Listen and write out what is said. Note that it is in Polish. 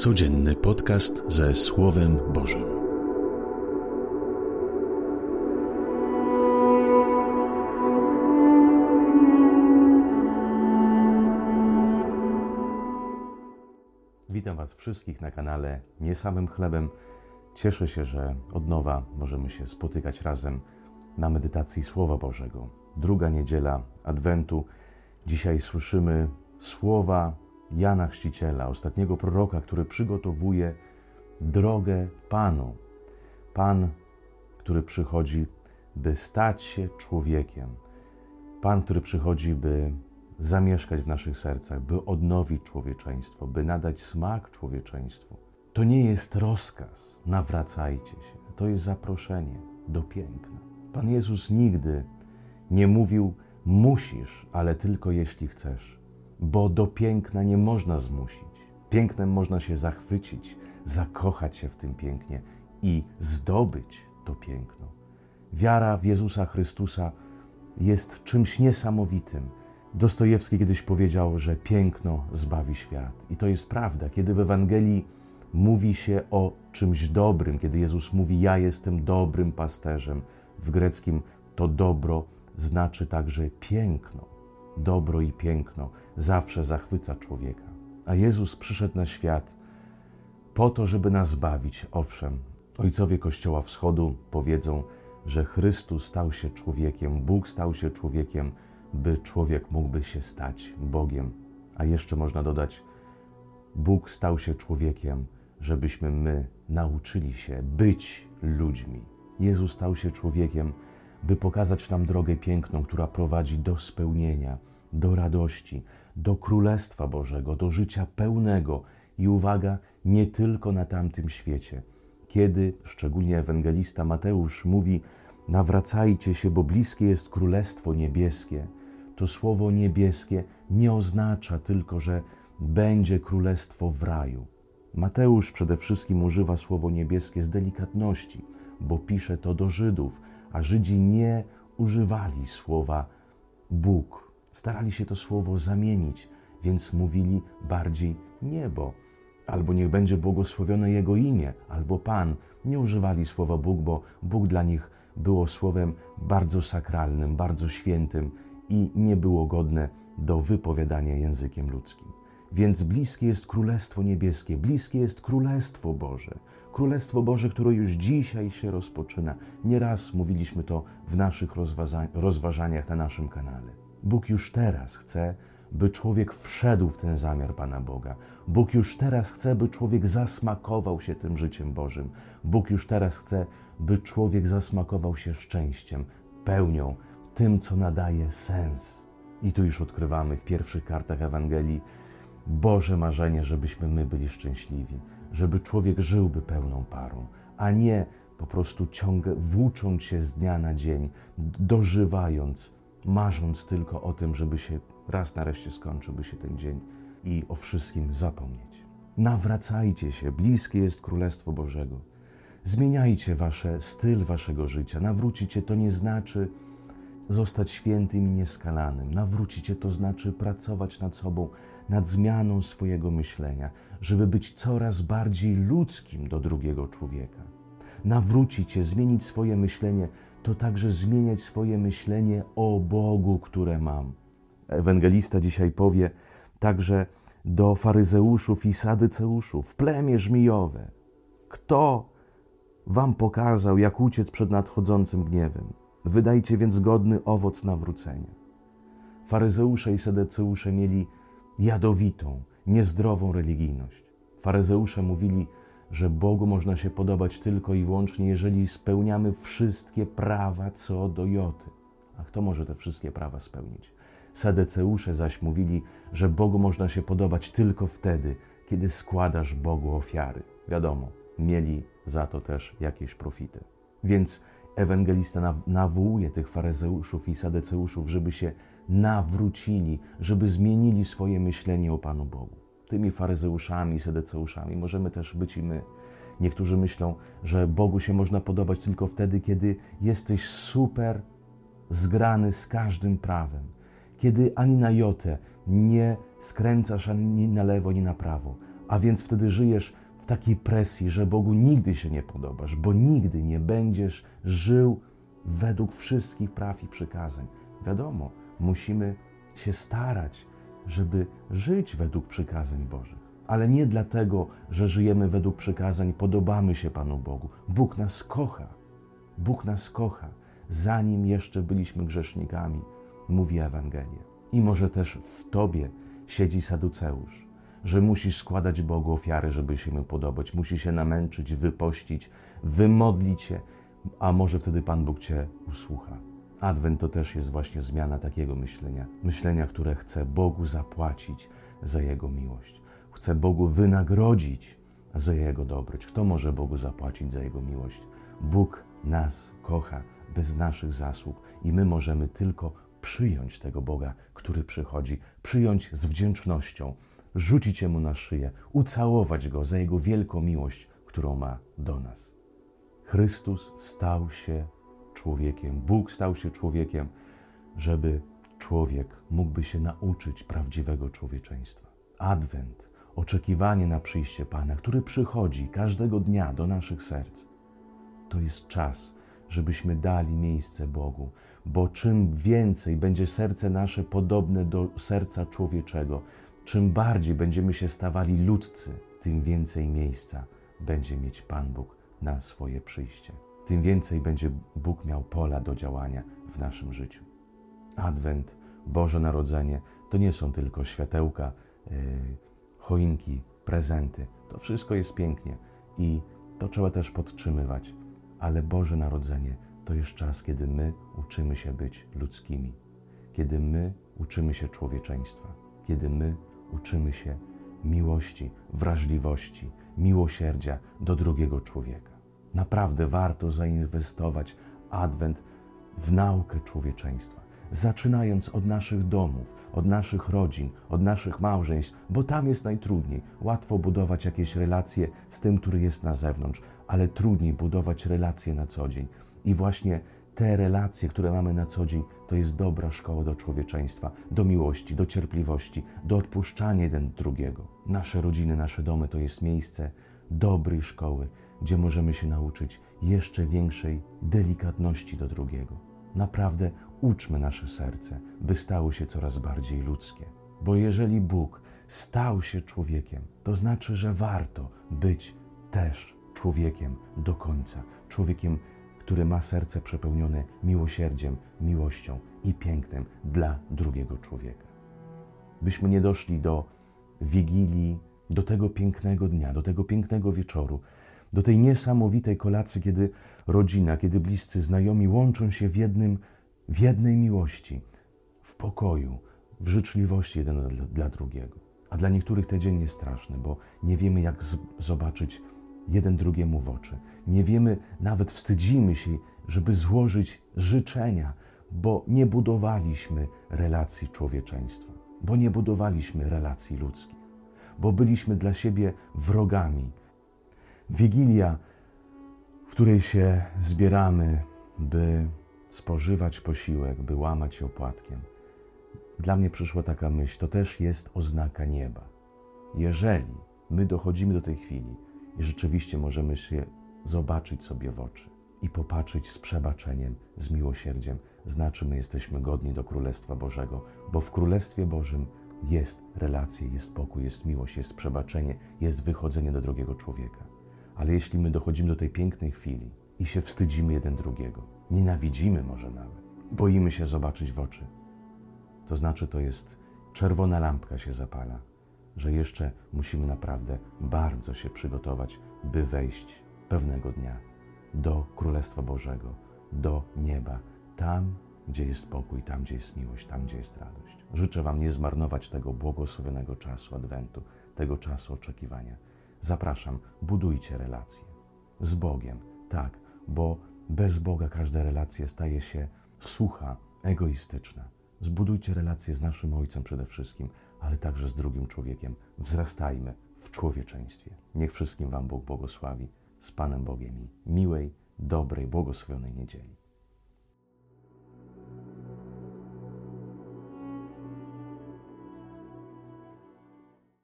Codzienny podcast ze Słowem Bożym. Witam Was wszystkich na kanale Nie Samym Chlebem. Cieszę się, że od nowa możemy się spotykać razem na medytacji Słowa Bożego. Druga niedziela Adwentu. Dzisiaj słyszymy słowa Jana Chrzciciela, ostatniego proroka, który przygotowuje drogę Panu. Pan, który przychodzi, by stać się człowiekiem. Pan, który przychodzi, by zamieszkać w naszych sercach, by odnowić człowieczeństwo, by nadać smak człowieczeństwu. To nie jest rozkaz, nawracajcie się. To jest zaproszenie do piękna. Pan Jezus nigdy nie mówił, musisz, ale tylko jeśli chcesz bo do piękna nie można zmusić. Pięknem można się zachwycić, zakochać się w tym pięknie i zdobyć to piękno. Wiara w Jezusa Chrystusa jest czymś niesamowitym. Dostojewski kiedyś powiedział, że piękno zbawi świat. I to jest prawda. Kiedy w Ewangelii mówi się o czymś dobrym, kiedy Jezus mówi: Ja jestem dobrym pasterzem, w greckim to dobro znaczy także piękno dobro i piękno zawsze zachwyca człowieka. A Jezus przyszedł na świat po to, żeby nas zbawić. Owszem, ojcowie Kościoła Wschodu powiedzą, że Chrystus stał się człowiekiem, Bóg stał się człowiekiem, by człowiek mógłby się stać Bogiem. A jeszcze można dodać, Bóg stał się człowiekiem, żebyśmy my nauczyli się być ludźmi. Jezus stał się człowiekiem, by pokazać nam drogę piękną, która prowadzi do spełnienia, do radości, do Królestwa Bożego, do życia pełnego i uwaga, nie tylko na tamtym świecie. Kiedy szczególnie ewangelista Mateusz mówi: Nawracajcie się, bo bliskie jest Królestwo Niebieskie, to słowo niebieskie nie oznacza tylko, że będzie królestwo w raju. Mateusz przede wszystkim używa słowo niebieskie z delikatności, bo pisze to do Żydów, a Żydzi nie używali słowa Bóg. Starali się to słowo zamienić, więc mówili bardziej niebo, albo niech będzie błogosławione Jego imię, albo Pan. Nie używali słowa Bóg, bo Bóg dla nich było słowem bardzo sakralnym, bardzo świętym i nie było godne do wypowiadania językiem ludzkim. Więc bliskie jest Królestwo Niebieskie, bliskie jest Królestwo Boże. Królestwo Boże, które już dzisiaj się rozpoczyna. Nieraz mówiliśmy to w naszych rozważaniach na naszym kanale. Bóg już teraz chce, by człowiek wszedł w ten zamiar Pana Boga. Bóg już teraz chce, by człowiek zasmakował się tym życiem Bożym. Bóg już teraz chce, by człowiek zasmakował się szczęściem, pełnią, tym, co nadaje sens. I tu już odkrywamy w pierwszych kartach Ewangelii Boże marzenie, żebyśmy my byli szczęśliwi, żeby człowiek żyłby pełną parą, a nie po prostu ciągle włócząc się z dnia na dzień, dożywając, marząc tylko o tym, żeby się raz nareszcie skończyłby się ten dzień i o wszystkim zapomnieć. Nawracajcie się, bliskie jest Królestwo Bożego. Zmieniajcie wasze styl waszego życia. Nawrócicie to nie znaczy zostać świętym i nieskalanym. Nawrócicie to znaczy pracować nad sobą, nad zmianą swojego myślenia, żeby być coraz bardziej ludzkim do drugiego człowieka. Nawrócić się, zmienić swoje myślenie, to także zmieniać swoje myślenie o Bogu, które mam. Ewangelista dzisiaj powie także do faryzeuszów i sadyceuszów, plemię żmijowe. Kto wam pokazał, jak uciec przed nadchodzącym gniewem? Wydajcie więc godny owoc nawrócenia. Faryzeusze i sadyceusze mieli jadowitą, niezdrową religijność. Faryzeusze mówili, że Bogu można się podobać tylko i wyłącznie, jeżeli spełniamy wszystkie prawa co do joty. A kto może te wszystkie prawa spełnić? Sadeceusze zaś mówili, że Bogu można się podobać tylko wtedy, kiedy składasz Bogu ofiary. Wiadomo, mieli za to też jakieś profity. Więc ewangelista nawołuje tych faryzeuszów i sadeceuszów, żeby się nawrócili, żeby zmienili swoje myślenie o Panu Bogu. Tymi faryzeuszami, sedeceuszami możemy też być i my. Niektórzy myślą, że Bogu się można podobać tylko wtedy, kiedy jesteś super zgrany z każdym prawem, kiedy ani na jotę nie skręcasz ani na lewo, ani na prawo, A więc wtedy żyjesz w takiej presji, że Bogu nigdy się nie podobasz, bo nigdy nie będziesz żył według wszystkich praw i przykazań. Wiadomo, musimy się starać, żeby żyć według przykazań Bożych. Ale nie dlatego, że żyjemy według przykazań, podobamy się Panu Bogu. Bóg nas kocha. Bóg nas kocha, zanim jeszcze byliśmy grzesznikami, mówi Ewangelia. I może też w Tobie siedzi saduceusz, że musisz składać Bogu ofiary, żeby się mu podobać. Musisz się namęczyć, wypościć, wymodlić się, a może wtedy Pan Bóg Cię usłucha. Adwent to też jest właśnie zmiana takiego myślenia. Myślenia, które chce Bogu zapłacić za Jego miłość. Chce Bogu wynagrodzić za Jego dobroć. Kto może Bogu zapłacić za Jego miłość? Bóg nas kocha bez naszych zasług i my możemy tylko przyjąć tego Boga, który przychodzi, przyjąć z wdzięcznością, rzucić Mu na szyję, ucałować Go za Jego wielką miłość, którą ma do nas. Chrystus stał się człowiekiem, Bóg stał się człowiekiem, żeby człowiek mógłby się nauczyć prawdziwego człowieczeństwa. Adwent, oczekiwanie na przyjście Pana, który przychodzi każdego dnia do naszych serc, to jest czas, żebyśmy dali miejsce Bogu, bo czym więcej będzie serce nasze podobne do serca człowieczego, czym bardziej będziemy się stawali ludzcy, tym więcej miejsca będzie mieć Pan Bóg na swoje przyjście. Tym więcej będzie Bóg miał pola do działania w naszym życiu. Adwent, Boże Narodzenie to nie są tylko światełka, yy, choinki, prezenty. To wszystko jest pięknie i to trzeba też podtrzymywać. Ale Boże Narodzenie to jest czas, kiedy my uczymy się być ludzkimi, kiedy my uczymy się człowieczeństwa, kiedy my uczymy się miłości, wrażliwości, miłosierdzia do drugiego człowieka. Naprawdę warto zainwestować Adwent w naukę człowieczeństwa, zaczynając od naszych domów, od naszych rodzin, od naszych małżeństw, bo tam jest najtrudniej. Łatwo budować jakieś relacje z tym, który jest na zewnątrz, ale trudniej budować relacje na co dzień. I właśnie te relacje, które mamy na co dzień, to jest dobra szkoła do człowieczeństwa, do miłości, do cierpliwości, do odpuszczania jeden drugiego. Nasze rodziny, nasze domy to jest miejsce dobrej szkoły, gdzie możemy się nauczyć jeszcze większej delikatności do drugiego. Naprawdę uczmy nasze serce, by stało się coraz bardziej ludzkie. Bo jeżeli Bóg stał się człowiekiem, to znaczy, że warto być też człowiekiem do końca, człowiekiem który ma serce przepełnione miłosierdziem, miłością i pięknem dla drugiego człowieka. Byśmy nie doszli do wigilii, do tego pięknego dnia, do tego pięknego wieczoru, do tej niesamowitej kolacji, kiedy rodzina, kiedy bliscy znajomi łączą się w, jednym, w jednej miłości, w pokoju, w życzliwości jeden dla, dla drugiego. A dla niektórych ten dzień jest straszny, bo nie wiemy, jak z, zobaczyć jeden drugiemu w oczy. Nie wiemy, nawet wstydzimy się, żeby złożyć życzenia, bo nie budowaliśmy relacji człowieczeństwa, bo nie budowaliśmy relacji ludzkich, bo byliśmy dla siebie wrogami. Wigilia, w której się zbieramy, by spożywać posiłek, by łamać się opłatkiem. Dla mnie przyszła taka myśl, to też jest oznaka nieba. Jeżeli my dochodzimy do tej chwili, i rzeczywiście możemy się zobaczyć sobie w oczy i popatrzeć z przebaczeniem, z miłosierdziem. Znaczy, my jesteśmy godni do Królestwa Bożego, bo w Królestwie Bożym jest relacja, jest pokój, jest miłość, jest przebaczenie, jest wychodzenie do drugiego człowieka. Ale jeśli my dochodzimy do tej pięknej chwili i się wstydzimy jeden drugiego, nienawidzimy może nawet, boimy się zobaczyć w oczy, to znaczy to jest czerwona lampka się zapala że jeszcze musimy naprawdę bardzo się przygotować, by wejść pewnego dnia do Królestwa Bożego, do nieba, tam, gdzie jest pokój, tam, gdzie jest miłość, tam, gdzie jest radość. Życzę Wam nie zmarnować tego błogosławionego czasu Adwentu, tego czasu oczekiwania. Zapraszam, budujcie relacje z Bogiem, tak, bo bez Boga każda relacja staje się sucha, egoistyczna. Zbudujcie relacje z naszym Ojcem przede wszystkim, ale także z drugim człowiekiem. Wzrastajmy w człowieczeństwie. Niech wszystkim Wam Bóg błogosławi z Panem Bogiem i miłej, dobrej, błogosławionej niedzieli.